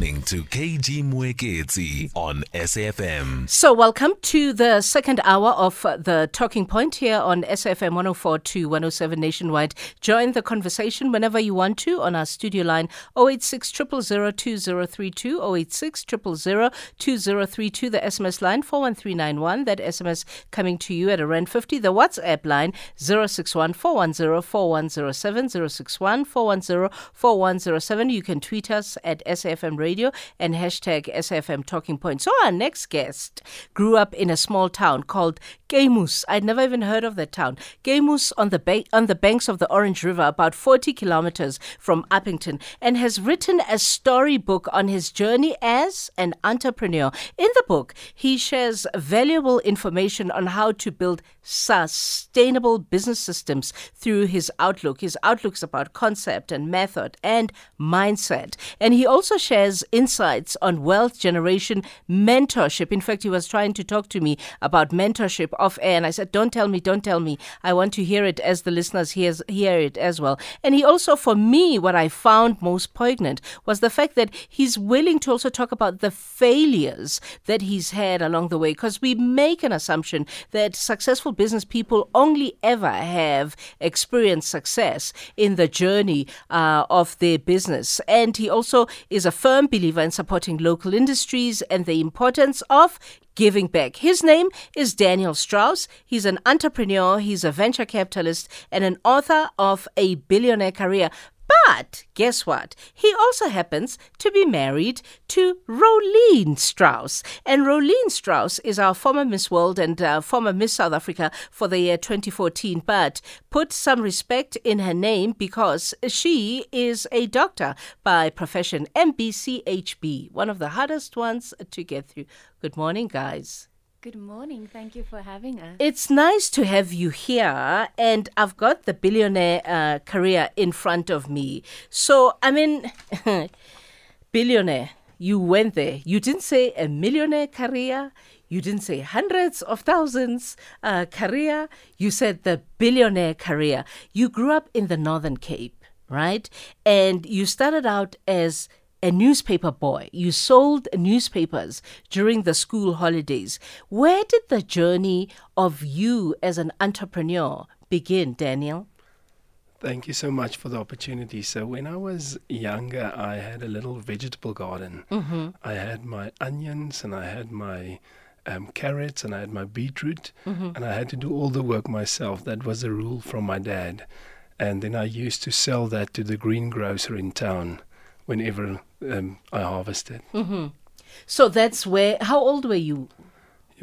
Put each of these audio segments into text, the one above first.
listening to KG Mwekezi on SFM. So, welcome to the second hour of uh, the Talking Point here on SFM 104 to 107 nationwide. Join the conversation whenever you want to on our studio line 086 2032 086 2032 the SMS line 41391, that SMS coming to you at around 50, the WhatsApp line 061 410 4107 061 410 4107. You can tweet us at SFM Radio and hashtag SFM Talking Point. So our next guest grew up in a small town called Keimoes. I'd never even heard of that town. Keimoes on the ba- on the banks of the Orange River, about 40 kilometers from Upington, and has written a storybook on his journey as an entrepreneur. In the book, he shares valuable information on how to build sustainable business systems through his outlook. His outlook's about concept and method and mindset. And he also shares insights on wealth generation mentorship. In fact, he was trying to talk to me about mentorship off air, and I said, Don't tell me, don't tell me. I want to hear it as the listeners hears, hear it as well. And he also, for me, what I found most poignant was the fact that he's willing to also talk about the failures that he's had along the way, because we make an assumption that successful business people only ever have experienced success in the journey uh, of their business. And he also is a firm believer in supporting local industries and the importance of giving back. His name is Daniel Strauss. He's an entrepreneur, he's a venture capitalist, and an author of A Billionaire Career. But guess what? He also happens to be married to Rolene Strauss. And Rolene Strauss is our former Miss World and uh, former Miss South Africa for the year 2014. But put some respect in her name because she is a doctor by profession, MBCHB, one of the hardest ones to get through. Good morning, guys. Good morning. Thank you for having us. It's nice to have you here, and I've got the billionaire uh, career in front of me. So, I mean, billionaire, you went there. You didn't say a millionaire career. You didn't say hundreds of thousands uh, career. You said the billionaire career. You grew up in the Northern Cape, right? And you started out as a newspaper boy. You sold newspapers during the school holidays. Where did the journey of you as an entrepreneur begin, Daniel? Thank you so much for the opportunity. So, when I was younger, I had a little vegetable garden. Mm-hmm. I had my onions and I had my um, carrots and I had my beetroot, Mm-hmm. and I had to do all the work myself. That was a rule from my dad. And then I used to sell that to the greengrocer in town whenever um, I harvested. Mm-hmm. So that's where. How old were you?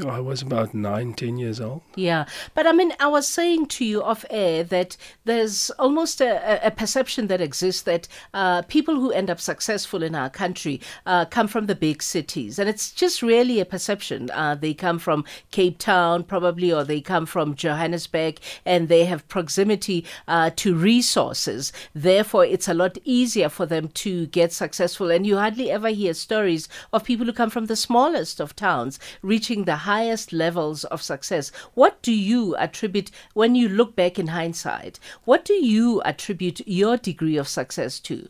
I was about nine, ten years old. Yeah, but I mean, I was saying to you off air that there's almost a, a- a perception that exists that uh, people who end up successful in our country uh, come from the big cities, and it's just really a perception. Uh, they come from Cape Town, probably, or they come from Johannesburg, and they have proximity uh, to resources. Therefore, it's a lot easier for them to get successful. And you hardly ever hear stories of people who come from the smallest of towns reaching the highest levels of success. What do you attribute when you look back in hindsight? What do you attribute your degree of success to?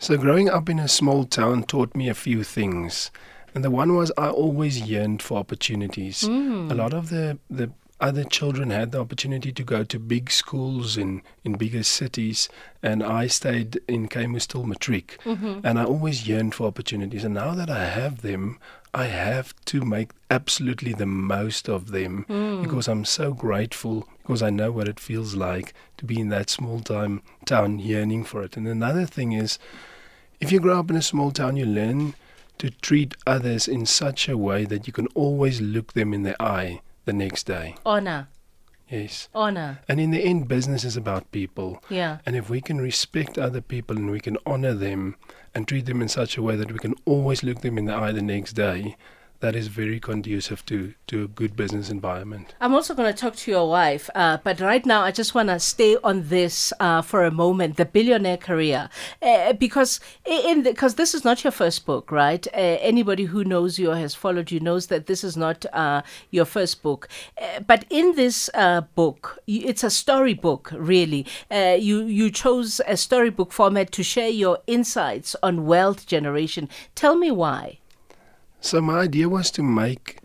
So, growing up in a small town taught me a few things. And the one was I always yearned for opportunities. Hmm. A lot of the, the other children had the opportunity to go to big schools in, in bigger cities, and I stayed in Keimoes til Matric. Mm-hmm. And I always yearned for opportunities. And now that I have them, I have to make absolutely the most of them hmm. because I'm so grateful because I know what it feels like to be in that small time town yearning for it. And another thing is, if you grow up in a small town, you learn to treat others in such a way that you can always look them in the eye the next day. Honor, Yes. honor. And in the end, business is about people. Yeah. And if we can respect other people and we can honor them and treat them in such a way that we can always look them in the eye the next day, that is very conducive to, to a good business environment. I'm also going to talk to your wife, uh, but right now I just want to stay on this uh, for a moment, the billionaire career, uh, because in because this is not your first book, right? Uh, anybody who knows you or has followed you knows that this is not uh, your first book, uh, but in this book, it's a storybook, really. you you chose a storybook format to share your insights on wealth generation. Tell me why. So my idea was to make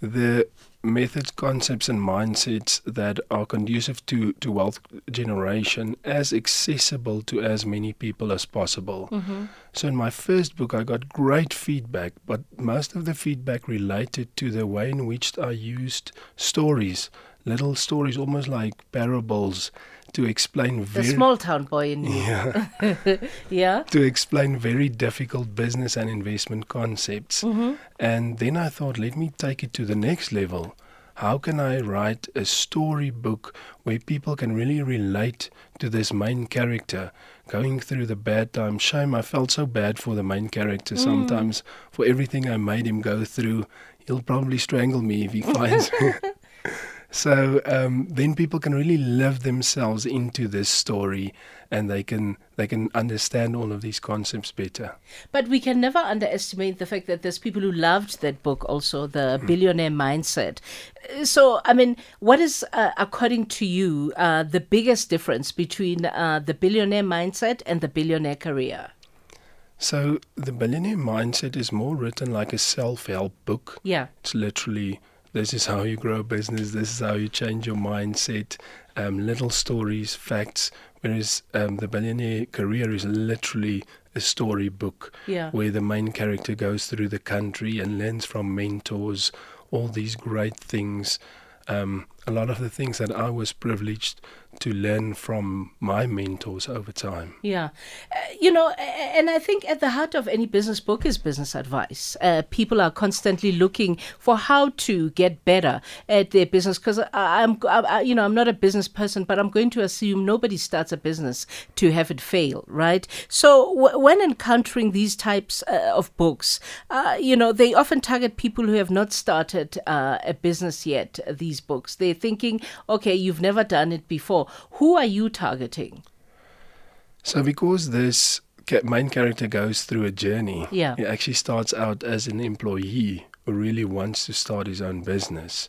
the methods, concepts, and mindsets that are conducive to, to wealth generation as accessible to as many people as possible. Mm-hmm. So, in my first book, I got great feedback, but most of the feedback related to the way in which I used stories, little stories, almost like parables, to explain very the small town boy in me. Yeah. yeah. To explain very difficult business and investment concepts. Mm-hmm. And then I thought, let me take it to the next level. How can I write a storybook where people can really relate to this main character going through the bad times? Shame, I felt so bad for the main character mm. sometimes for everything I made him go through. He'll probably strangle me if he finds me. So um, then people can really live themselves into this story, and they can they can understand all of these concepts better. But we can never underestimate the fact that there's people who loved that book, also the mm. billionaire mindset. So, I mean, what is, uh, according to you, uh, the biggest difference between uh, the billionaire mindset and the billionaire career? So, the billionaire mindset is more written like a self help book. Yeah. It's literally this is how you grow a business. This is how you change your mindset. Um, little stories, facts. Whereas um, the billionaire career is literally a storybook yeah. where the main character goes through the country and learns from mentors all these great things. Um, a lot of the things that I was privileged to learn from my mentors over time. Yeah. Uh, you know, and I think at the heart of any business book is business advice. Uh, people are constantly looking for how to get better at their business because I'm, I, you know, I'm not a business person, but I'm going to assume nobody starts a business to have it fail, right? So w- when encountering these types uh, of books, uh, you know, they often target people who have not started uh, a business yet, these books. They thinking, okay, you've never done it before. Who are you targeting? So, because this main character goes through a journey, yeah. he actually starts out as an employee who really wants to start his own business,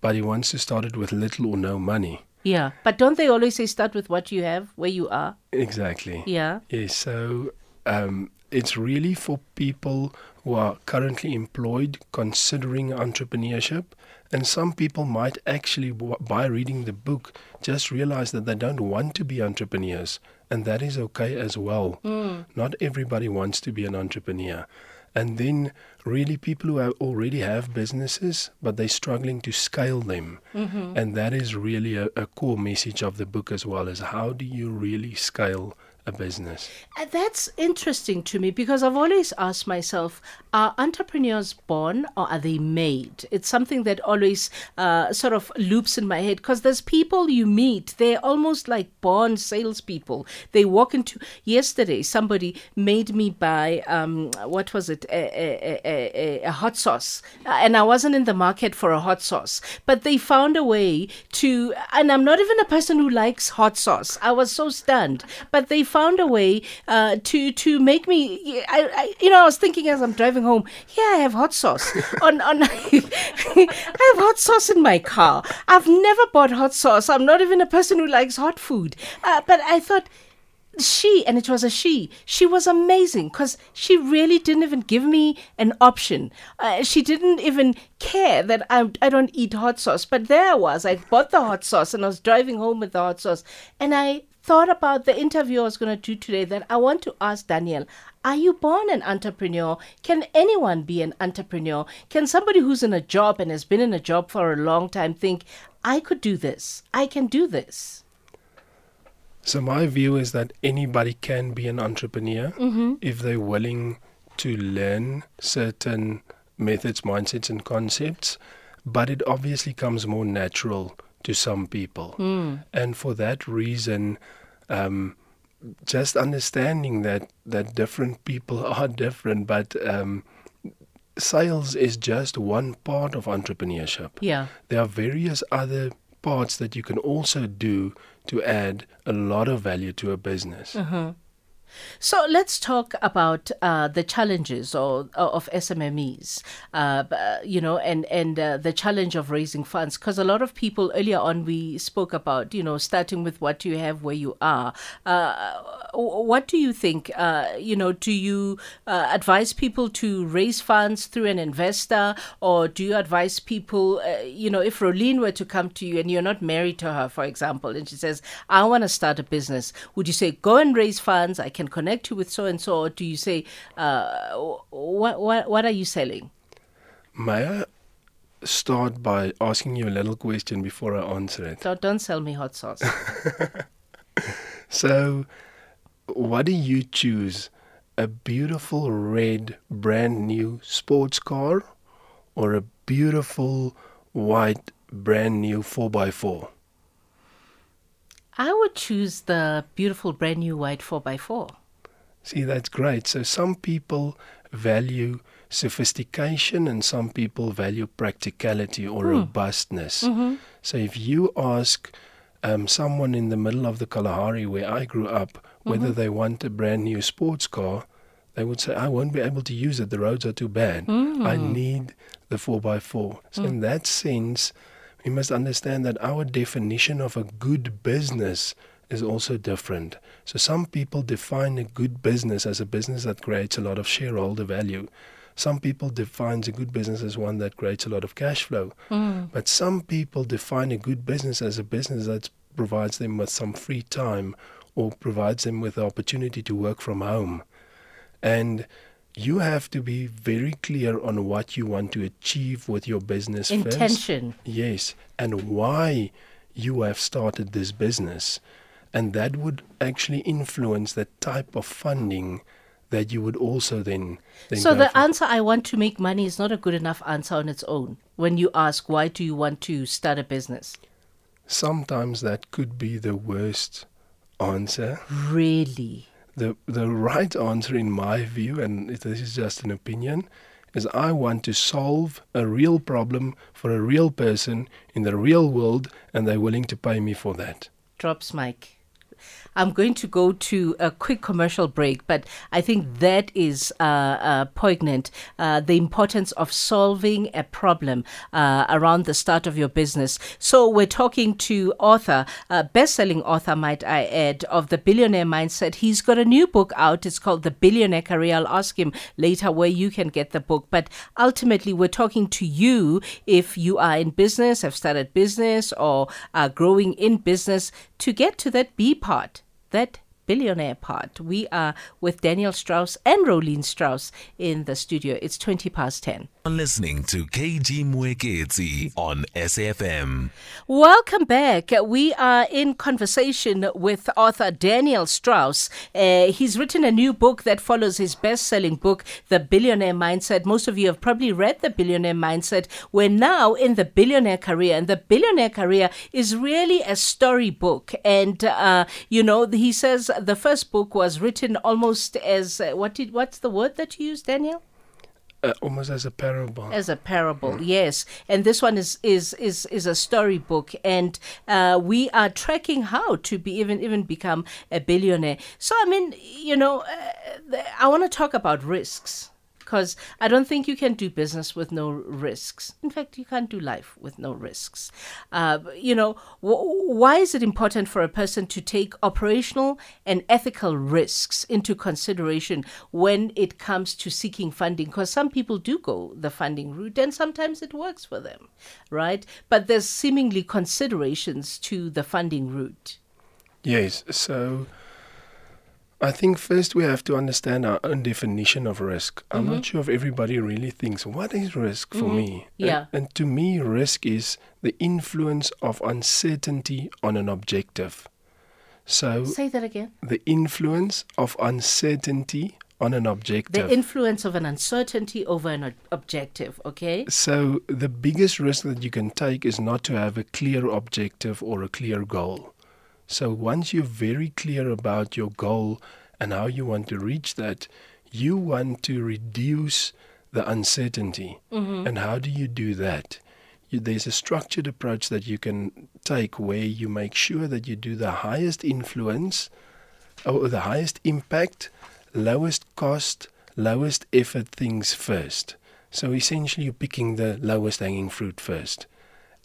but he wants to start it with little or no money. Yeah, but don't they always say start with what you have, where you are? Exactly. Yeah. Yes. So um, it's really for people who are currently employed, considering entrepreneurship, and some people might actually, by reading the book, just realize that they don't want to be entrepreneurs. And that is okay as well. Mm. Not everybody wants to be an entrepreneur. And then, really, people who have already have businesses, but they're struggling to scale them. Mm-hmm. And that is really a, a core message of the book as well: is how do you really scale a business. Uh, that's interesting to me because I've always asked myself are entrepreneurs born or are they made? It's something that always uh, sort of loops in my head because there's people you meet, they're almost like born salespeople. They walk into, yesterday, somebody made me buy, um, what was it, a, a, a, a hot sauce. Uh, and I wasn't in the market for a hot sauce, but they found a way to, and I'm not even a person who likes hot sauce. I was so stunned, but they found found a way uh, to to make me. I, I, you know, I was thinking as I'm driving home. Yeah, I have hot sauce on on. I have hot sauce in my car. I've never bought hot sauce. I'm not even a person who likes hot food. Uh, but I thought she and it was a she she was amazing because she really didn't even give me an option uh, she didn't even care that I, I don't eat hot sauce but there I was i bought the hot sauce and i was driving home with the hot sauce and i thought about the interview I was going to do today that I want to ask Daniel Are you born an entrepreneur? Can anyone be an entrepreneur? Can somebody who's in a job and has been in a job for a long time think, I could do this? I can do this? So, my view is that anybody can be an entrepreneur mm-hmm. if they're willing to learn certain methods, mindsets, and concepts. But it obviously comes more natural to some people. Mm. And for that reason, um, just understanding that that different people are different, but um, sales is just one part of entrepreneurship. Yeah. There are various other parts that you can also do to add a lot of value to a business. So let's talk about uh, the challenges or, of SMMEs, uh, uh, you know, and and uh, the challenge of raising funds. Because a lot of people earlier on we spoke about, you know, starting with what you have where you are. Uh, what do you think? Uh, you know, do you uh, advise people to raise funds through an investor, or do you advise people, uh, you know, if Rolene were to come to you and you're not married to her, for example, and she says, "I want to start a business," would you say, "Go and raise funds"? I can connect you with so and so, or do you say, uh, "What what what are you selling?" May I start by asking you a little question before I answer it? So don't sell me hot sauce. So, what do you choose? A beautiful red, brand new sports car or a beautiful white, brand new 4x4? I would choose the beautiful brand new white four x four. See, that's great. So, some people value sophistication and some people value practicality or hmm. robustness. So, if you ask um, someone in the middle of the Kalahari where I grew up whether hmm. they want a brand new sports car, they would say, I won't be able to use it. The roads are too bad. I hmm. need the 4x4. So, in that sense, we must understand that our definition of a good business is also different. So, some people define a good business as a business that creates a lot of shareholder value. Some people define a good business as one that creates a lot of cash flow. Hmm. But some people define a good business as a business that provides them with some free time or provides them with the opportunity to work from home. And you have to be very clear on what you want to achieve with your business first. Intention. Yes, and why you have started this business. And that would actually influence the type of funding that you would also then, then So the for. answer I want to make money is not a good enough answer on its own. When you ask why do you want to start a business? Sometimes that could be the worst answer. Really? The the right answer in my view, and this is just an opinion, is I want to solve a real problem for a real person in the real world and they're willing to pay me for that. Drops mic. I'm going to go to a quick commercial break, but I think that is uh, uh, poignant. Uh, the importance of solving a problem uh, around the start of your business. So we're talking to author, uh, best-selling author, might I add, of the Billionaire Mindset. He's got a new book out. It's called The Billionaire Career. I'll ask him later where you can get the book. But ultimately, we're talking to you if you are in business, have started business, or are growing in business to get to that B part that billionaire part. We are with Daniel Strauss and Rolene Strauss in the studio. It's 20 past 10. You're Listening to KG Mwekezi on SFM. Welcome back. We are in conversation with author Daniel Strauss. Uh, he's written a new book that follows his best selling book, The Billionaire Mindset. Most of you have probably read The Billionaire Mindset. We're now in the billionaire career, and the billionaire career is really a storybook. And, uh, you know, he says the first book was written almost as uh, what did what's the word that you used, Daniel? Uh, almost as a parable. as a parable yes. And this one is is is is a storybook. And uh, we are tracking how to be even even become a billionaire. So i mean you know uh, i want to talk about risks because I don't think you can do business with no risks. In fact, you can't do life with no risks. Uh, you know, wh- why is it important for a person to take operational and ethical risks into consideration when it comes to seeking funding? Because some people do go the funding route and sometimes it works for them, right? But there's seemingly considerations to the funding route. Yes, so I think first we have to understand our own definition of risk. I'm not mm-hmm. sure if everybody really thinks, what is risk for mm-hmm. me? Yeah. And, and to me, risk is the influence of uncertainty on an objective. So Say that again. the influence of uncertainty on an objective. The influence of an uncertainty over an ob- objective, okay? So the biggest risk that you can take is not to have a clear objective or a clear goal. So once you're very clear about your goal and how you want to reach that, you want to reduce the uncertainty. Mm-hmm. And how do you do that? You, there's a structured approach that you can take where you make sure that you do the highest influence or the highest impact, lowest cost, lowest effort things first. So essentially, you're picking the lowest hanging fruit first.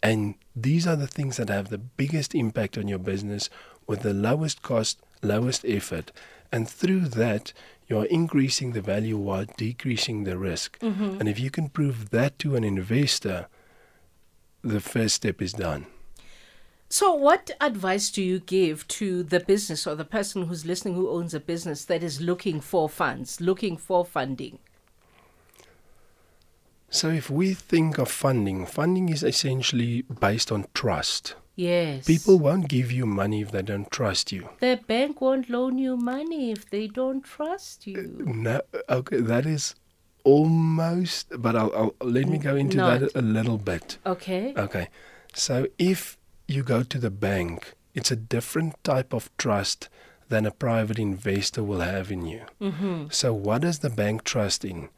And these are the things that have the biggest impact on your business with the lowest cost, lowest effort. And through that, you are increasing the value while decreasing the risk. Mm-hmm. And if you can prove that to an investor, the first step is done. So, what advice do you give to the business or the person who's listening who owns a business that is looking for funds, looking for funding? So, if we think of funding, funding is essentially based on trust. Yes. People won't give you money if they don't trust you. The bank won't loan you money if they don't trust you. No, okay, that is almost, but I'll, I'll let me go into Not. that a little bit. Okay. Okay, so if you go to the bank, it's a different type of trust than a private investor will have in you. Mm-hmm. So, what does the bank trust in?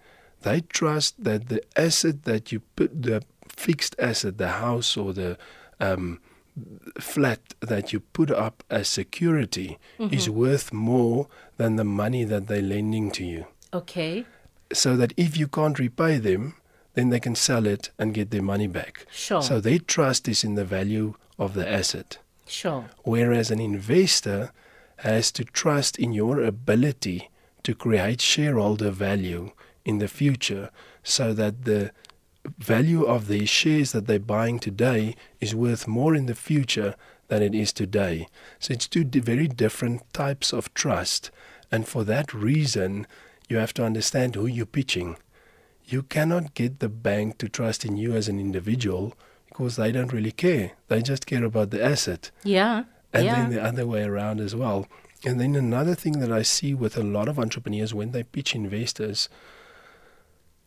They trust that the asset that you put, the fixed asset, the house or the um, flat that you put up as security, is worth more than the money that they're lending to you. Okay. So that if you can't repay them, then they can sell it and get their money back. Sure. So their trust is in the value of the asset. Sure. Whereas an investor has to trust in your ability to create shareholder value in the future so that the value of the shares that they're buying today is worth more in the future than it is today. So it's two very different types of trust. And for that reason, you have to understand who you're pitching. You cannot get the bank to trust in you as an individual because they don't really care. They just care about the asset Yeah. and yeah. then the other way around as well. And then another thing that I see with a lot of entrepreneurs when they pitch investors,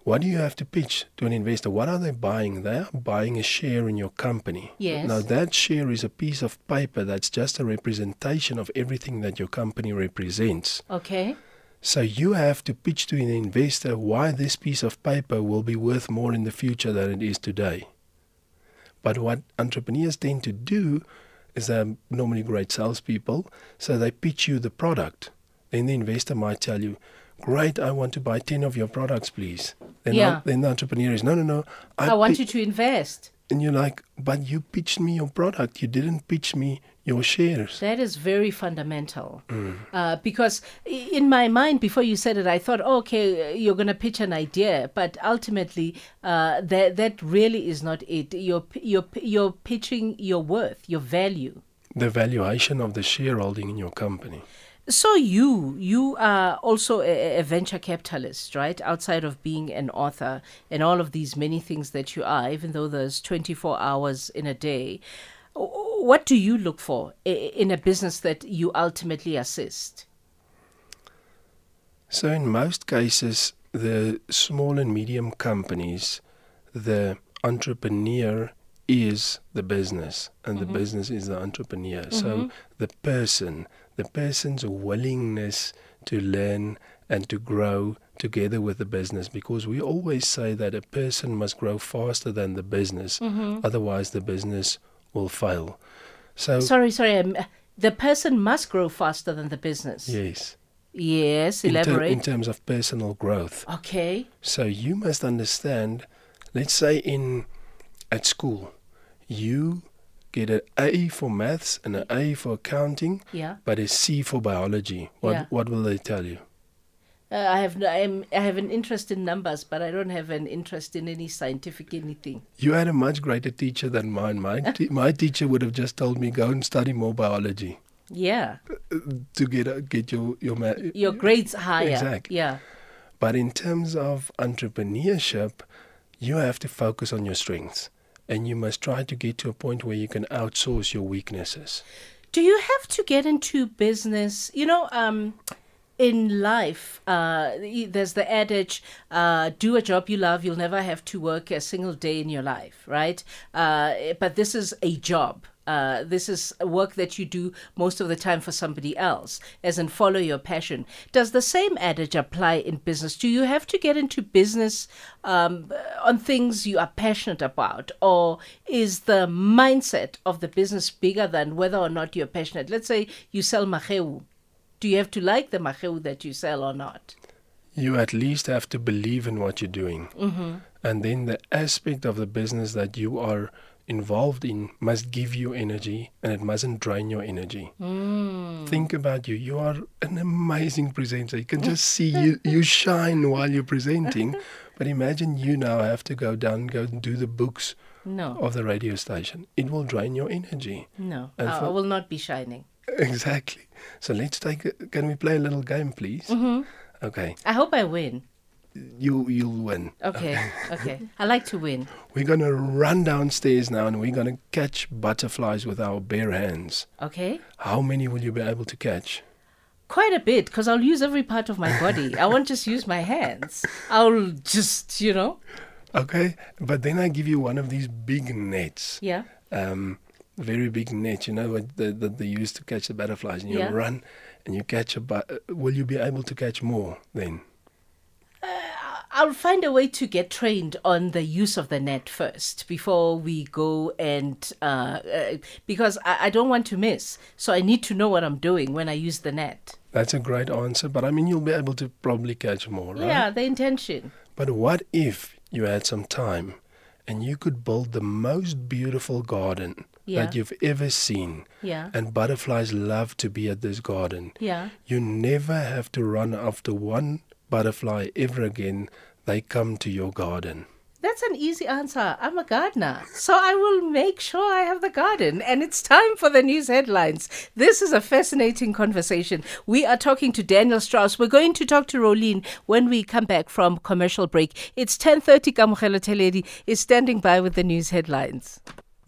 what do you have to pitch to an investor? What are they buying? They are buying a share in your company. Yes. Now that share is a piece of paper that's just a representation of everything that your company represents. okay. So you have to pitch to an investor why this piece of paper will be worth more in the future than it is today. But what entrepreneurs tend to do is they're normally great salespeople, so they pitch you the product. Then the investor might tell you, Great, I want to buy 10 of your products, please. Then, Yeah. then the entrepreneur is, No, no, no. I, want pi-" you to invest. And you're like, But you pitched me your product. You didn't pitch me your shares. That is very fundamental. Mm. Uh, because in my mind, before you said it, I thought, okay, you're going to pitch an idea, but ultimately, uh, that that really is not it. You're you're you're pitching your worth, your value. The valuation of the shareholding in your company. So you you are also a, a venture capitalist, right? Outside of being an author and all of these many things that you are, even though there's 24 hours in a day. What do you look for in a business that you ultimately assist? So, in most cases, the small and medium companies, the entrepreneur is the business, and the mm-hmm. business is the entrepreneur. So, mm-hmm. the person, the person's willingness to learn and to grow together with the business, because we always say that a person must grow faster than the business, otherwise, the business will fail. So, Sorry, sorry. Um, the person must grow faster than the business. yes, Yes, in, ter- elaborate. in terms of personal growth. okay. So you must understand, let's say in at school, you get an A for maths and an A for accounting, Yeah. but a C for biology. What Yeah. what will they tell you? Uh, I have no, I'm, I have an interest in numbers, but I don't have an interest in any scientific anything. You had a much greater teacher than mine. My te- my teacher would have just told me go and study more biology Yeah. to get a, get your your math. Your grades higher. Exactly. Yeah. But in terms of entrepreneurship, you have to focus on your strengths. And you must try to get to a point where you can outsource your weaknesses. Do you have to get into business? You know, um, in life, uh, there's the adage, uh, do a job you love, you'll never have to work a single day in your life, right? Uh, but this is a job. Uh, this is work that you do most of the time for somebody else, as in follow your passion. Does the same adage apply in business? Do you have to get into business um, on things you are passionate about, or is the mindset of the business bigger than whether or not you're passionate? Let's say you sell mageu. Do you have to like the mageu that you sell or not? You at least have to believe in what you're doing. Mm-hmm. And then the aspect of the business that you are involved in must give you energy and it mustn't drain your energy. Think about you. You are an amazing presenter. You can just see you, you shine while you're presenting. But imagine you now have to go down, go and do the books No, of the radio station. It will drain your energy. no, And I, I will not be shining. Exactly. So let's take. A, can we play a little game, please? Mm-hmm. Okay. I hope I win. You you'll win. Okay, okay. I like to win. We're gonna run downstairs now, and we're gonna catch butterflies with our bare hands. Okay. How many will you be able to catch? Quite a bit, because I'll use every part of my body. I won't just use my hands. I'll just, you know. Okay. But then I give you one of these big nets. Yeah. Um, very big net. You know the, that they use to catch the butterflies, and you Yeah. run, and you catch a. But will you be able to catch more then? I'll find a way to get trained on the use of the net first before we go and uh, uh, because I, I don't want to miss. So I need to know what I'm doing when I use the net. That's a great answer. But I mean, you'll be able to probably catch more, right? Yeah, the intention. But what if you had some time and you could build the most beautiful garden Yeah. that you've ever seen? Yeah. And butterflies love to be at this garden. Yeah. You never have to run after one butterfly ever again. They come to your garden. That's an easy answer. I'm a gardener. So I will make sure I have the garden. And it's time for the news headlines. This is a fascinating conversation. We are talking to Daniel Strauss. We're going to talk to Rolene when we come back from commercial break. It's 10.30. Kamugelo Teledi is standing by with the news headlines.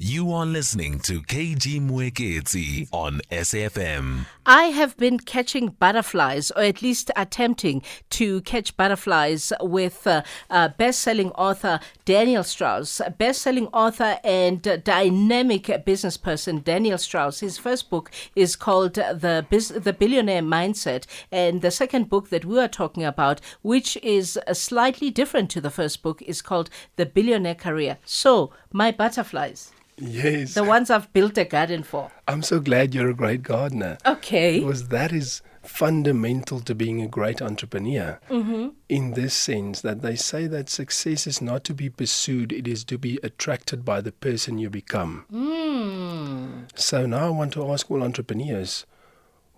You are listening to KG Mwekezi on SFM. I have been catching butterflies, or at least attempting to catch butterflies, with uh, uh, best-selling author Daniel Strauss, best-selling author and uh, dynamic business person Daniel Strauss. His first book is called the the Billionaire Mindset, and the second book that we are talking about, which is slightly different to the first book, is called The Billionaire Career. So, my butterflies, Yes. the ones I've built a garden for. I'm so glad you're a great gardener. Okay. Because that is fundamental to being a great entrepreneur Mm-hmm. in this sense that they say that success is not to be pursued, it is to be attracted by the person you become. Mm. So now I want to ask all entrepreneurs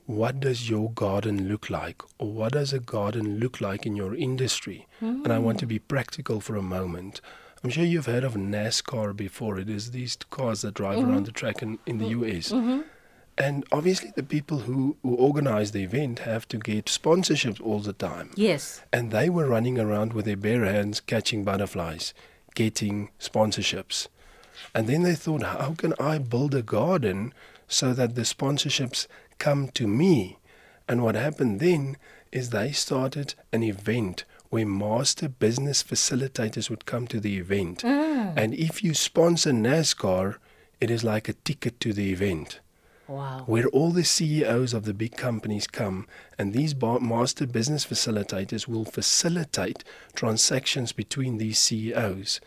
what does your garden look like? Or what does a garden look like in your industry? And I want to be practical for a moment. I'm sure you've heard of NASCAR before. It is these cars that drive mm-hmm. around the track in, in the mm-hmm. US. Mm-hmm. And obviously, the people who, who organize the event have to get sponsorships all the time. Yes. And they were running around with their bare hands catching butterflies, getting sponsorships. And then they thought, how can I build a garden so that the sponsorships come to me? And what happened then is they started an event where master business facilitators would come to the event. Mm. And if you sponsor NASCAR, it is like a ticket to the event Wow. where all the CEOs of the big companies come, and these bar- master business facilitators will facilitate transactions between these CEOs.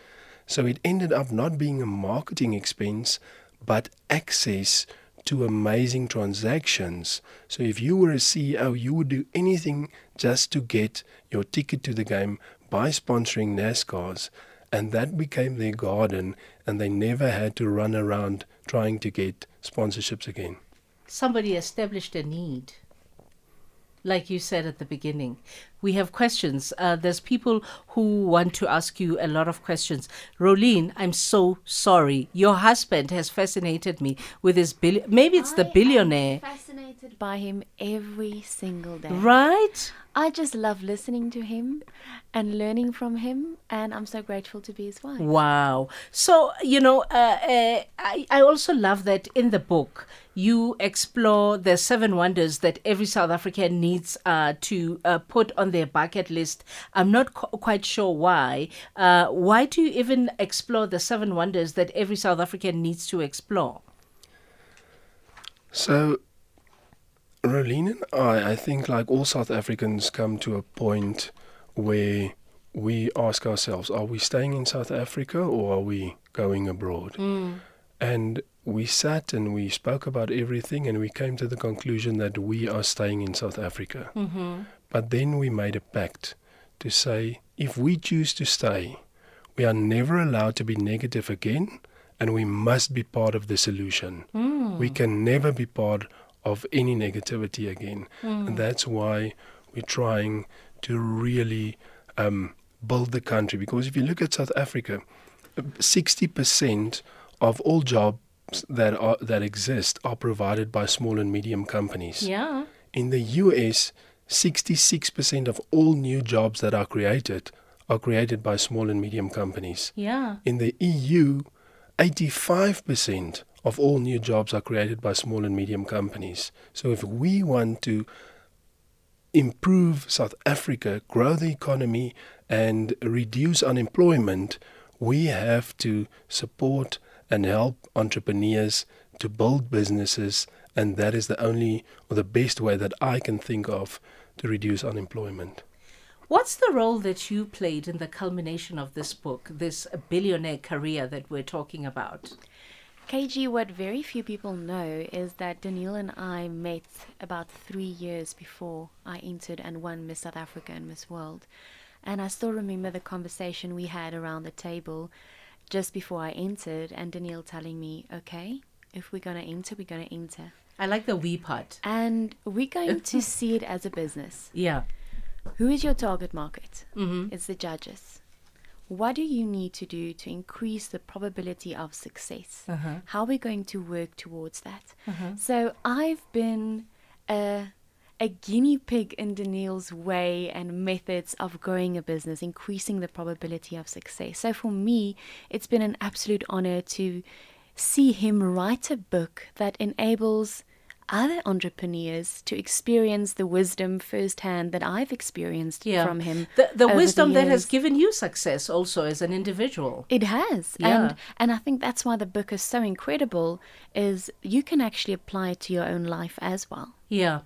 So it ended up not being a marketing expense, but access to amazing transactions. So if you were a CEO, you would do anything just to get your ticket to the game by sponsoring NASCARs. And that became their garden, and they never had to run around trying to get sponsorships again. Somebody established a need. Like you said at the beginning, we have questions. Uh, there's people who want to ask you a lot of questions. Rolene, I'm so sorry. Your husband has fascinated me with his bill. Maybe it's the I am billionaire. Fascinated by him every single day. Right? I just love listening to him and learning from him, and I'm so grateful to be his wife. Wow. So, you know, uh, uh, I, I also love that in the book you explore the seven wonders that every South African needs uh, to uh, put on their bucket list. I'm not qu- quite sure why. Uh, why do you even explore the seven wonders that every South African needs to explore? So, Rolene and I, I think, like all South Africans, come to a point where we ask ourselves, are we staying in South Africa or are we going abroad? Mm. And we sat and we spoke about everything and we came to the conclusion that we are staying in South Africa. Mm-hmm. But then we made a pact to say if we choose to stay, we are never allowed to be negative again and we must be part of the solution. Mm. We can never be part of any negativity again. Mm. And that's why we're trying to really um, build the country. Because if you look at South Africa, 60% of all jobs that are that exist are provided by small and medium companies. Yeah. In the US, 66% of all new jobs that are created are created by small and medium companies. Yeah. In the EU, 85% of all new jobs are created by small and medium companies. So if we want to improve South Africa, grow the economy, and reduce unemployment, we have to support and help entrepreneurs to build businesses, and that is the only or the best way that I can think of to reduce unemployment. What's the role that you played in the culmination of this book, this billionaire career that we're talking about? KG, what very few people know is that Daniel and I met about three years before I entered and won Miss South Africa and Miss World. And I still remember the conversation we had around the table just before I entered, and Daniel telling me, okay, if we're going to enter, we're going to enter. I like the we part. And we're going to see it as a business. Yeah. Who is your target market? Mm-hmm. It's the judges. What do you need to do to increase the probability of success? Uh-huh. How are we going to work towards that? Uh-huh. So I've been a, a guinea pig in Daniel's way and methods of growing a business, increasing the probability of success. So for me, it's been an absolute honor to see him write a book that enables other entrepreneurs to experience the wisdom firsthand that I've experienced Yeah. from him. The, the over the wisdom that has given you success also as an individual. It has, Yeah. and and I think that's why the book is so incredible. Is you can actually apply it to your own life as well. Yeah.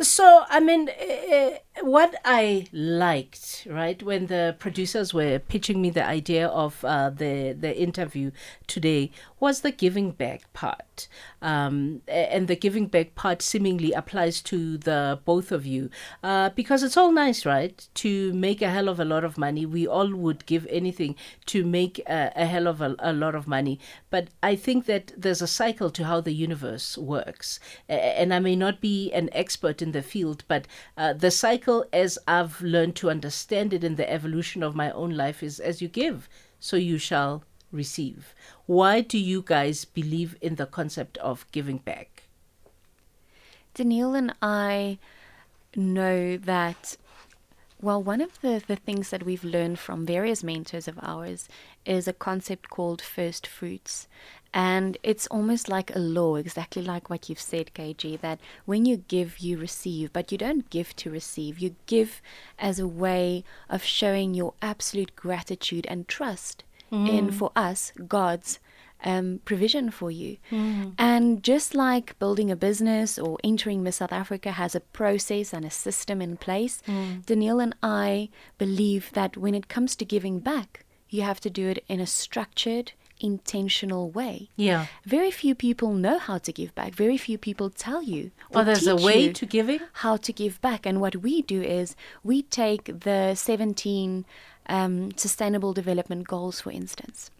So, I mean, uh, what I liked, right, when the producers were pitching me the idea of uh, the the interview today was the giving back part, um, and the giving back part seemingly applies to the both of you, uh, because it's all nice, right, to make a hell of a lot of money. We all would give anything to make a, a hell of a, a lot of money, but I think that there's a cycle to how the universe works, and I may not be an expert in the field, but uh, the cycle, as I've learned to understand it in the evolution of my own life, is as you give, so you shall receive. Why do you guys believe in the concept of giving back? Daniel and I know that, well, one of the, the things that we've learned from various mentors of ours is a concept called first fruits. And it's almost like a law, exactly like what you've said, KG, that when you give, you receive, but you don't give to receive. You give as a way of showing your absolute gratitude and trust in, mm. for us, God's um, provision for you. Mm. And just like building a business or entering Miss South Africa has a process and a system in place, mm. Daniel and I believe that when it comes to giving back, you have to do it in a structured, intentional way. Yeah. Very few people know how to give back. Very few people tell you. Or or there's a way to giving? how to give back. And what we do is we take the 17 um, sustainable development goals, for instance.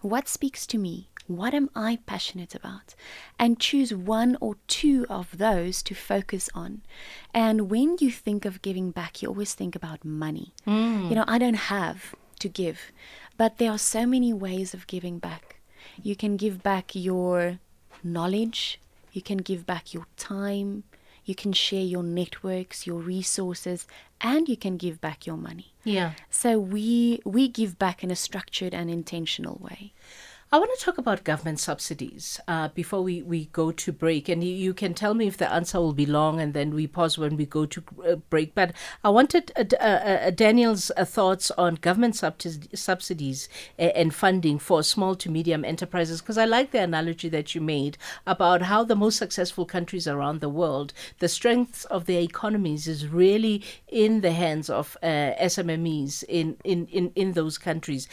What speaks to me? What am I passionate about? And choose one or two of those to focus on. And when you think of giving back, you always think about money. You know, I don't have to give, but there are so many ways of giving back. You can give back your knowledge, you can give back your time, you can share your networks, your resources, and you can give back your money. Yeah. So we we give back in a structured and intentional way. I want to talk about government subsidies uh, before we, we go to break. And you, you, can tell me if the answer will be long and then we pause when we go to uh, break. But I wanted uh, uh, uh Daniel's uh, thoughts on government subsidies and funding for small to medium enterprises because I like the analogy that you made about how the most successful countries around the world, the strength of their economies is really in the hands of SMMEs in, in, in, in those countries.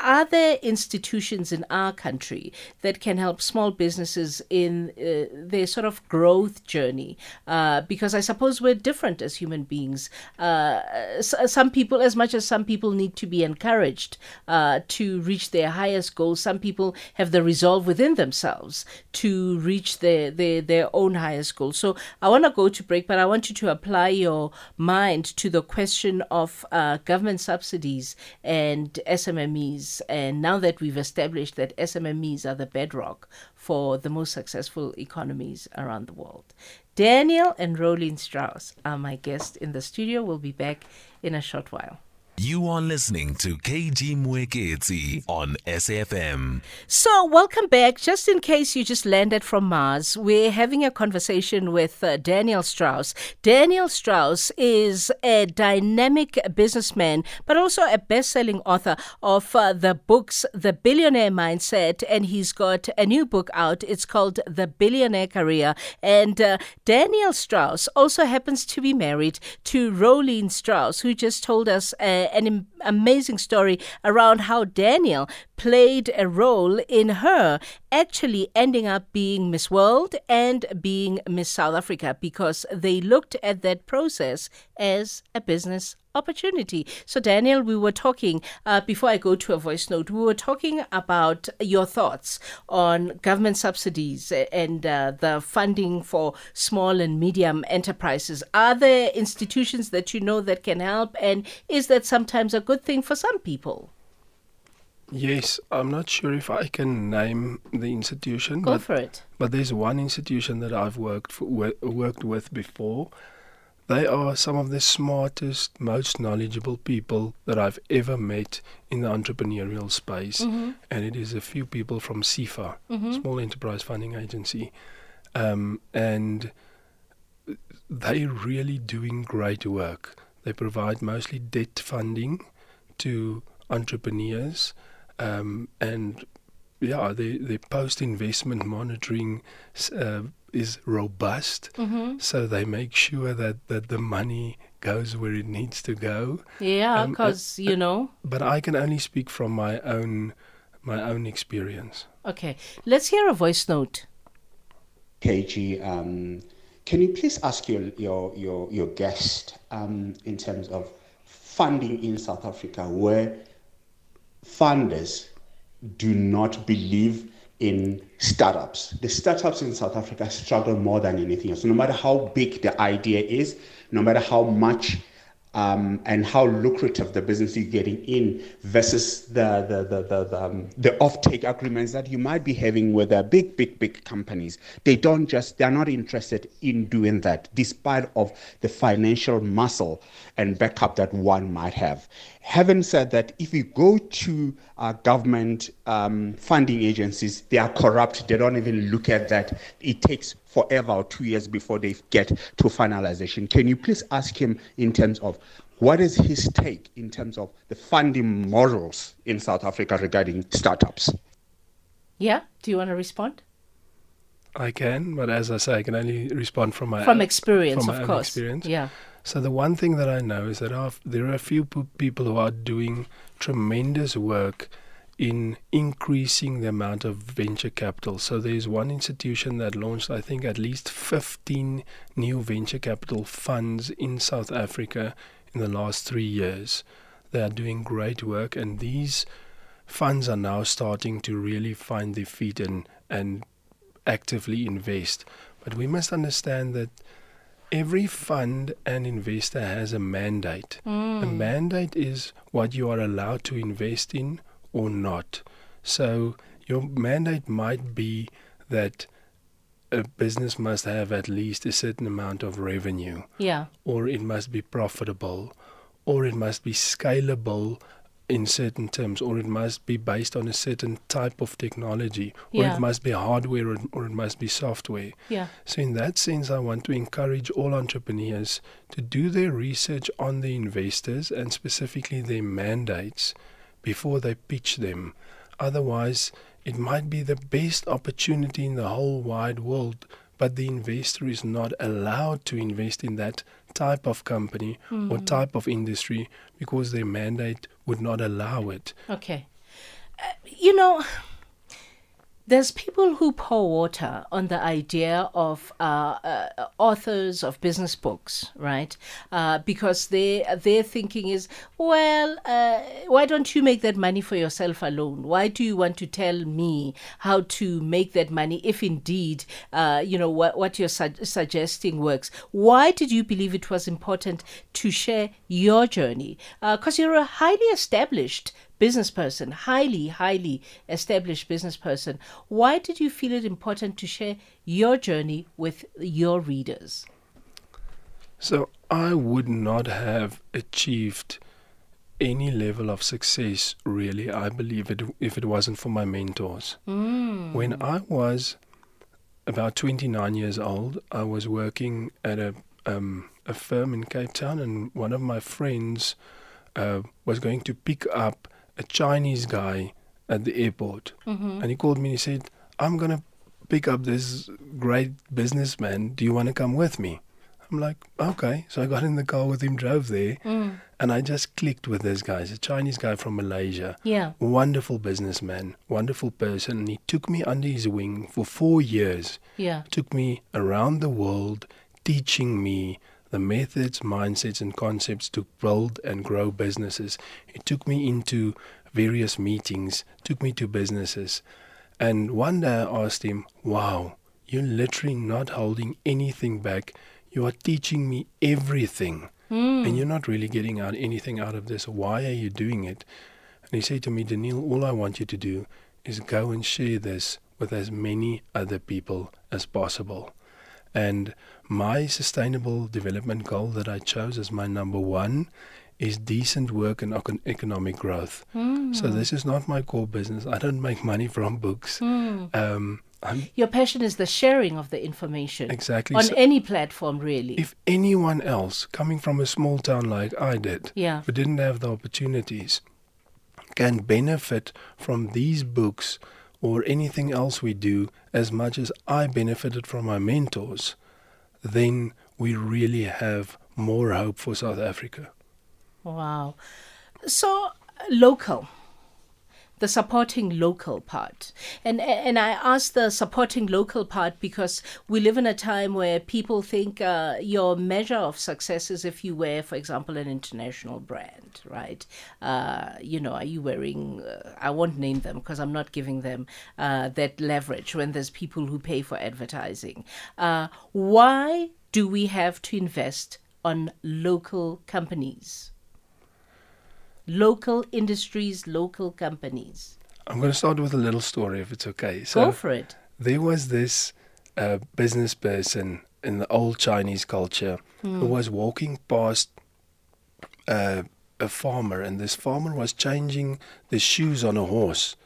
Are there institutions in our country that can help small businesses in uh, their sort of growth journey? Uh, because I suppose we're different as human beings. Uh, some people, as much as some people need to be encouraged uh, to reach their highest goals, some people have the resolve within themselves to reach their, their, their own highest goals. So I want to go to break, but I want you to apply your mind to the question of uh, government subsidies and SMMEs. And now that we've established that SMMEs are the bedrock for the most successful economies around the world. Daniel and Rolene Strauss are my guests in the studio. We'll be back in a short while. You are listening to KG Mwekezi on SAFM. So, welcome back. Just in case you just landed from Mars, we're having a conversation with uh, Daniel Strauss. Daniel Strauss is a dynamic businessman, but also a best selling author of uh, the books The Billionaire Mindset, and he's got a new book out. It's called The Billionaire Career. And uh, Daniel Strauss also happens to be married to Rolene Strauss, who just told us. Uh, an amazing story around how Daniel played a role in her actually ending up being Miss World and being Miss South Africa because they looked at that process as a business opportunity. So, Daniel, we were talking, uh, before I go to a voice note, we were talking about your thoughts on government subsidies and uh, the funding for small and medium enterprises. Are there institutions that you know that can help? And is that sometimes a good thing for some people? Yes, I'm not sure if I can name the institution. Go but, for it. But there's one institution that I've worked for, worked with before. They are some of the smartest, most knowledgeable people that I've ever met in the entrepreneurial space, mm-hmm. and it is a few people from SEFA, mm-hmm. Small Enterprise Funding Agency, um, and they're really doing great work. They provide mostly debt funding to entrepreneurs um, and yeah, the the post investment monitoring uh, is robust, mm-hmm. so they make sure that that the money goes where it needs to go. Yeah, because um, uh, you know. But I can only speak from my own my own experience. Okay, let's hear a voice note. KG, um, can you please ask your your your, your guest um, in terms of funding in South Africa where funders do not believe in startups. The startups in South Africa struggle more than anything else. No matter how big the idea is, no matter how much um, and how lucrative the business is getting in versus the the the the, the, um, the offtake agreements that you might be having with the big big big companies. They don't just they're not interested in doing that, despite of the financial muscle and backup that one might have. Having said that, if you go to uh, government um, funding agencies, they are corrupt. They don't even look at that. It takes forever or two years before they get to finalization. Can you please ask him in terms of what is his take in terms of the funding models in South Africa regarding startups? Yeah, do you want to respond? I can, but as I say, I can only respond from my from experience, from my of course. Experience. Yeah. So the one thing that I know is that there are a few people who are doing tremendous work in increasing the amount of venture capital. So there's one institution that launched, I think, at least 15 new venture capital funds in South Africa in the last three years. They are doing great work, and these funds are now starting to really find their feet and, and actively invest. But we must understand that every fund and investor has a mandate. Mm. A mandate is what you are allowed to invest in or not. So your mandate might be that a business must have at least a certain amount of revenue, Yeah. or it must be profitable, or it must be scalable in certain terms, or it must be based on a certain type of technology, or Yeah. it must be hardware, or, or it must be software. Yeah. So, in that sense, I want to encourage all entrepreneurs to do their research on the investors and specifically their mandates before they pitch them. Otherwise, it might be the best opportunity in the whole wide world, but the investor is not allowed to invest in that type of company or type of industry because their mandate would not allow it. Okay. Uh, you know, there's people who pour water on the idea of uh, uh, authors of business books, right? Uh, because they their thinking is, well, uh, why don't you make that money for yourself alone? Why do you want to tell me how to make that money if indeed, uh, you know, what what you're su- suggesting works? Why did you believe it was important to share your journey? Because you're a highly established business person, highly, highly established business person, why did you feel it important to share your journey with your readers? So I would not have achieved any level of success, really, I believe, it, if it wasn't for my mentors. When I was about 29 years old, I was working at a, um, a firm in Cape Town, and one of my friends uh, was going to pick up a Chinese guy at the airport. Mm-hmm. And he called me and he said, I'm going to pick up this great businessman. Do you want to come with me? I'm like, okay. So I got in the car with him, drove there, mm. and I just clicked with this guy. He's a Chinese guy from Malaysia. Yeah. Wonderful businessman, wonderful person. And he took me under his wing for four years. Yeah. Took me around the world, teaching me the methods, mindsets, and concepts to build and grow businesses. He took me into various meetings, took me to businesses. And one day I asked him, Wow, you're literally not holding anything back. You are teaching me everything. Hmm. And you're not really getting out anything out of this. Why are you doing it? And he said to me, Daniel, all I want you to do is go and share this with as many other people as possible. And my sustainable development goal that I chose as my number one is decent work and economic growth. So this is not my core business. I don't make money from books. Um, I'm Your passion is the sharing of the information exactly on so- any platform, really. if anyone else coming from a small town like I did, Yeah. who didn't have the opportunities, can benefit from these books or anything else we do as much as I benefited from my mentors, then we really have more hope for South Africa. Wow. So local. The supporting local part. And and I ask the supporting local part because we live in a time where people think uh, your measure of success is if you wear, for example, an international brand, right? Uh, you know, are you wearing, uh, I won't name them because I'm not giving them uh, that leverage when there's people who pay for advertising. Uh, why do we have to invest on local companies? Local industries, local companies. I'm going to start with a little story if it's okay. Go for it. there was this uh, business person in the old Chinese culture who was walking past uh, a farmer, and this farmer was changing the shoes on a horse,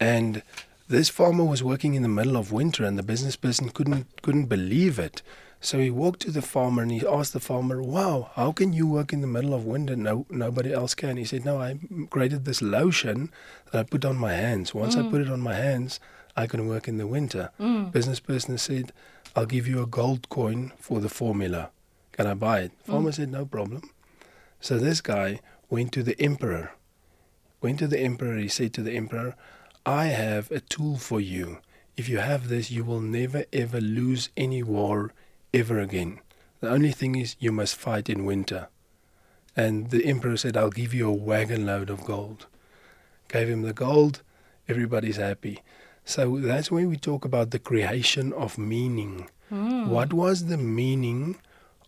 and this farmer was working in the middle of winter, and the business person couldn't couldn't believe it. So he walked to the farmer and he asked the farmer, "Wow, how can you work in the middle of winter? No, nobody else can." He said, "No, I created this lotion that I put on my hands. Once I mm. put it on my hands, I can work in the winter." Mm. Business person said, "I'll give you a gold coin for the formula. Can I buy it?" Mm. Farmer said, "No problem." So this guy went to the emperor. Went to the emperor. He said to the emperor, "I have a tool for you. If you have this, you will never ever lose any war ever again. The only thing is you must fight in winter." And the emperor said, "I'll give you a wagon load of gold." Gave him the gold. Everybody's happy. So that's when we talk about the creation of meaning. Hmm. What was the meaning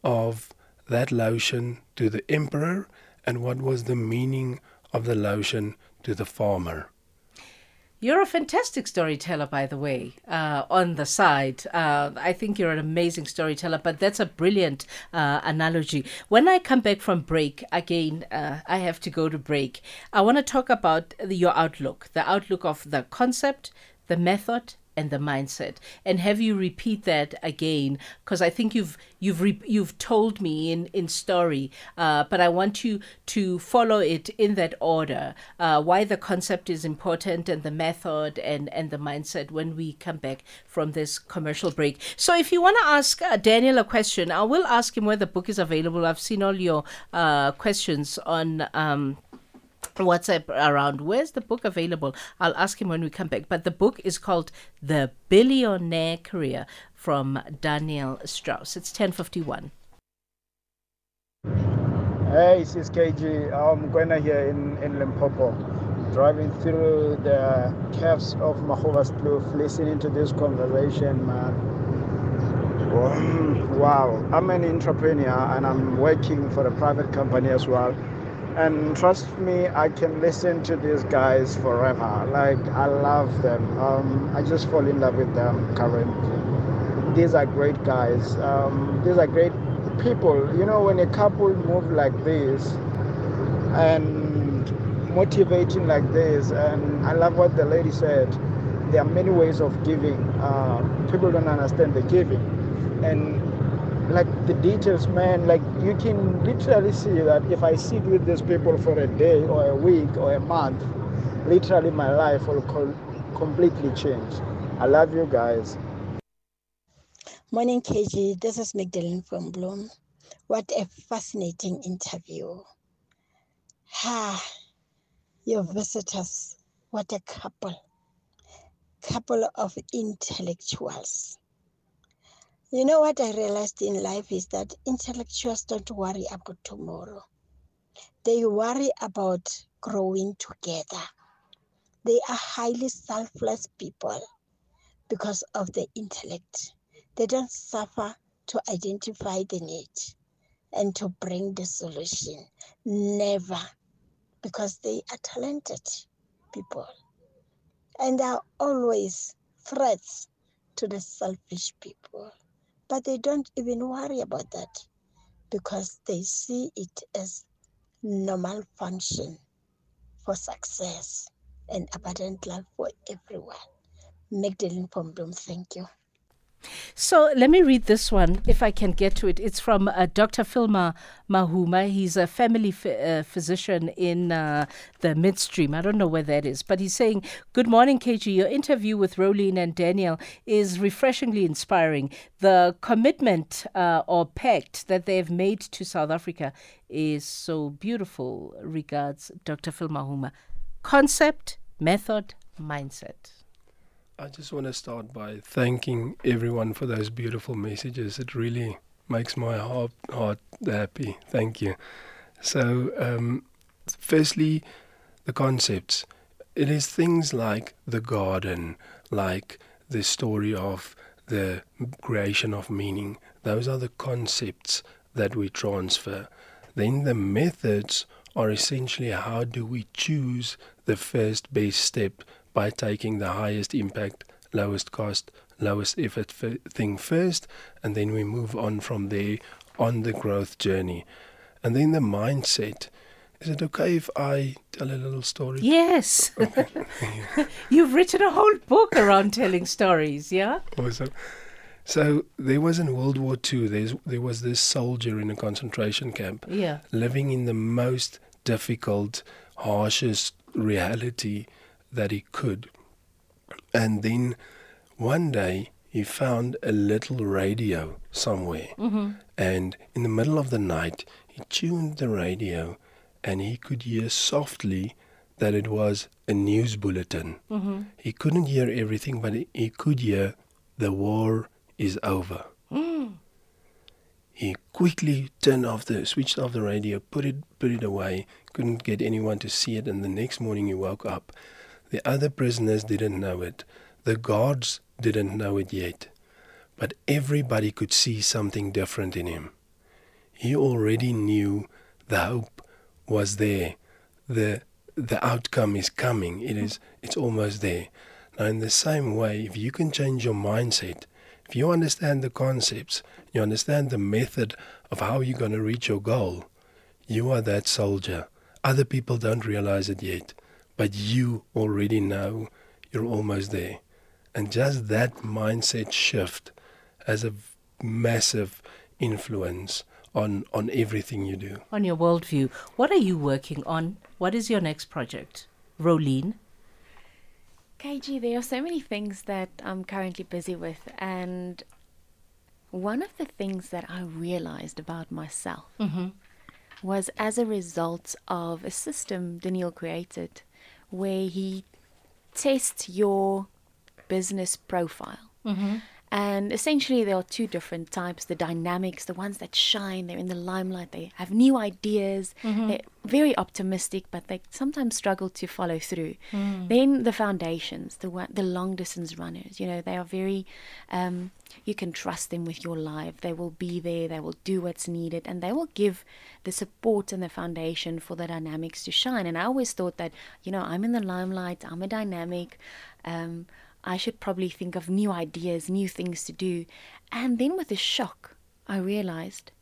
of that lotion to the emperor, and what was the meaning of the lotion to the farmer? You're a fantastic storyteller, by the way, uh, on the side. Uh, I think you're an amazing storyteller, but that's a brilliant uh, analogy. When I come back from break, again, uh, I have to go to break. I want to talk about the, your outlook, the outlook of the concept, the method, and the mindset. And have you repeat that again? Because i think you've you've re- you've told me in in story uh, but i want you to follow it in that order uh, why the concept is important and the method and and the mindset when we come back from this commercial break. So if you want to ask uh, daniel a question i will ask him where the book is available. I've seen all your uh, questions on um, WhatsApp around where's the book available? I'll ask him when we come back. But the book is called The Billionaire Career from Daniel Strauss. It's 1051. Hey, this is KG. I'm Gwena here in, in Limpopo, driving through the caves of Mahovas Kloof, listening to this conversation, man. Wow, I'm an entrepreneur and I'm working for a private company as well and trust me i can listen to these guys forever. Like i love them. Um, i just fall in love with them currently. These are great guys. Um, these are great people. You know when a couple move like this and motivating like this and i love what the lady said there are many ways of giving. Uh, people don't understand the giving. And like the details, man, like you can literally see that if I sit with these people for a day or a week or a month, literally my life will co- completely change. I love you guys. Morning, KG. This is Magdalene from Bloem. What a fascinating interview. Ha, your visitors, what a couple. Couple of intellectuals. You know what I realized in life is that intellectuals don't worry about tomorrow. They worry about growing together. They are highly selfless people because of the intellect. They don't suffer to identify the need and to bring the solution. Never, because they are talented people and are always threats to the selfish people. But they don't even worry about that because they see it as normal function for success and abundant life for everyone. Magdalene from Bloem, thank you. So let me read this one if I can get to it. It's from uh, Dr. Philma Mahuma. He's a family uh, physician in uh, the midstream. I don't know where that is, but he's saying, Good morning, KG. Your interview with Rolene and Daniel is refreshingly inspiring. The commitment uh, or pact that they've made to South Africa is so beautiful. Regards, Dr. Philma Mahuma. Concept, method, mindset. I just want to start by thanking everyone for those beautiful messages. It really makes my heart, heart happy. Thank you. So, um, firstly, the concepts. It is things like the garden, like the story of the creation of meaning. Those are the concepts that we transfer. Then the methods are essentially how do we choose the first best step by taking the highest impact, lowest cost, lowest effort f- thing first, and then we move on from there on the growth journey. And then the mindset. Is it okay if I tell a little story? Yes. Okay. You've written a whole book around telling stories, yeah? Awesome. So there was in World War II, there's, there was this soldier in a concentration camp yeah. living in the most difficult, harshest reality that he could. And then one day he found a little radio somewhere. Mm-hmm. And in the middle of the night, he tuned the radio and he could hear softly that it was a news bulletin. Mm-hmm. He couldn't hear everything, but he could hear the war is over. Mm. He quickly turned off the switched off the radio, put it put it away, couldn't get anyone to see it, and the next morning he woke up the other prisoners didn't know it. The guards didn't know it yet. But everybody could see something different in him. He already knew the hope was there. The the outcome is coming. It is it's almost there. Now in the same way, if you can change your mindset, if you understand the concepts, you understand the method of how you're going to reach your goal, you are that soldier. Other people don't realize it yet, but you already know you're almost there. And just that mindset shift has a massive influence on, on everything you do. On your worldview, what are you working on? What is your next project? Rolene? KG, there are so many things that I'm currently busy with, and one of the things that I realized about myself Mm-hmm. was as a result of a system Daniel created where he tests your business profile. Mm-hmm. And essentially, there are two different types the dynamics, the ones that shine, they're in the limelight, they have new ideas, they're very optimistic, but they sometimes struggle to follow through. Then the foundations, the, the long distance runners, you know, they are very, um, you can trust them with your life. They will be there, they will do what's needed, and they will give the support and the foundation for the dynamics to shine. And I always thought that, you know, I'm in the limelight, I'm a dynamic. Um, I should probably think of new ideas, new things to do. And then with a shock, I realized,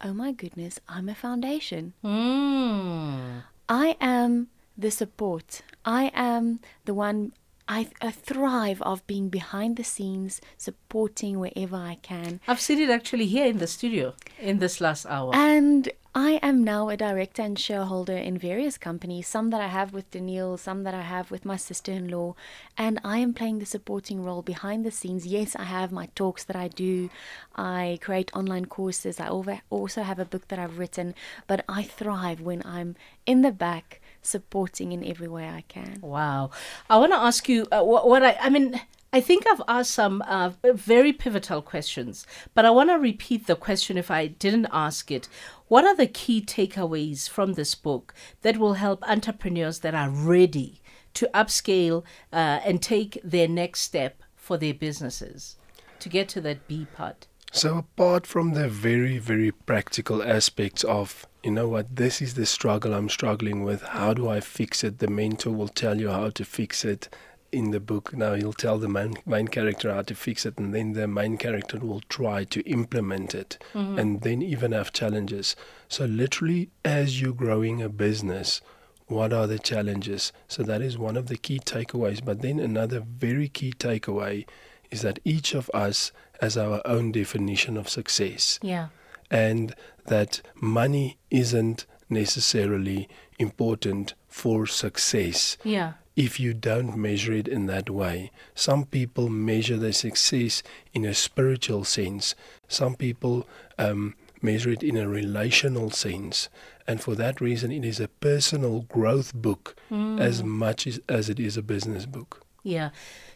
oh my goodness, I'm a foundation. Mm. I am the support. I am the one. I, I thrive of being behind the scenes, supporting wherever I can. I've seen it actually here in the studio in this last hour. And I am now a director and shareholder in various companies, some that I have with Daniel, some that I have with my sister in law. And I am playing the supporting role behind the scenes. Yes, I have my talks that I do, I create online courses, I also have a book that I've written, but I thrive when I'm in the back supporting in every way I can. Wow. I want to ask you uh, what, what I, I mean, I think I've asked some uh, very pivotal questions, but I want to repeat the question if I didn't ask it. What are the key takeaways from this book that will help entrepreneurs that are ready to upscale uh, and take their next step for their businesses to get to that B part? So, apart from the very, very practical aspects of, you know what, this is the struggle I'm struggling with, how do I fix it? The mentor will tell you how to fix it in the book. Now, he'll tell the main, main character how to fix it, and then the main character will try to implement it mm-hmm. and then even have challenges. So, literally, as you're growing a business, what are the challenges? So, that is one of the key takeaways. But then, another very key takeaway is that each of us has our own definition of success Yeah. and that money isn't necessarily important for success Yeah. If you don't measure it in that way. Some people measure their success in a spiritual sense, some people um, measure it in a relational sense. And for that reason, it is a personal growth book as much as, as it is a business book. Yeah.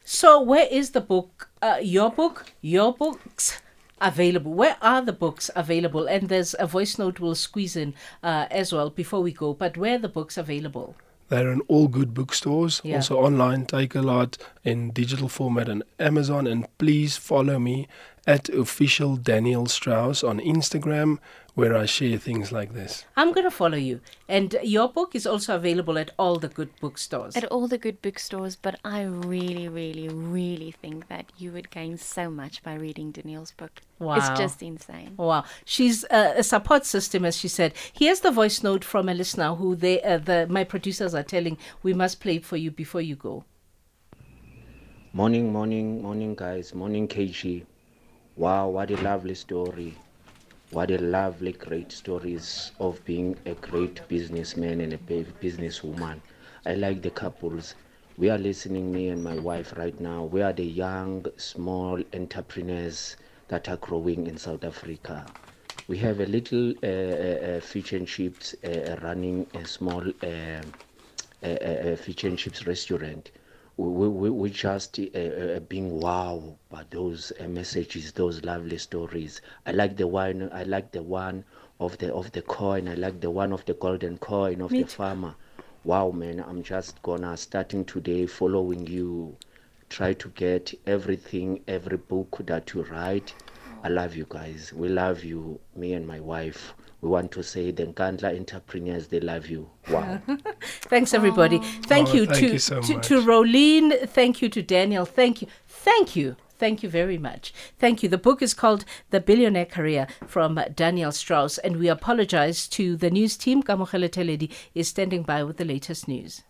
So, where is the book? Uh, your book? Your books? Available. Where are the books available? And there's a voice note we'll squeeze in uh, as well before we go. But where are the books available? They're in all good bookstores, Yeah. also online, Takealot in digital format on Amazon. And please follow me at official Daniel Strauss on Instagram, where I share things like this. I'm going to follow you. And your book is also available at all the good bookstores. At all the good bookstores, but I really, really, really think that you would gain so much by reading Daniel's book. Wow. It's just insane. Wow, she's uh, a support system, as she said. Here's the voice note from a listener who they, uh, the my producers are telling we must play it for you before you go. Morning, morning, morning, guys. Morning, KG. Wow, what a lovely story. What a lovely, great stories of being a great businessman and a businesswoman. I like the couples. We are listening, me and my wife, right now. We are the young, small entrepreneurs that are growing in South Africa. We have a little uh, uh, uh, fish and chips uh, running a small uh, uh, uh, fish and chips restaurant. We, we, we just uh, uh, being wow by those uh, messages, those lovely stories. I like the one. I like the one of the of the coin. I like the one of the golden coin of Me the too. farmer. Wow, man! I'm just gonna starting today following you. Try to get everything, every book that you write. I love you guys. We love you. Me and my wife. We we want to say the Nkandla entrepreneurs, they love you. Wow. Thanks, everybody. Thank Oh, you thank to you so to, much. to Rolene. Thank you to Daniel. Thank you. Thank you. Thank you very much. Thank you. The book is called The Billionaire Career from Daniel Strauss, and we apologize to the news team. Kamogele Teledi is standing by with the latest news.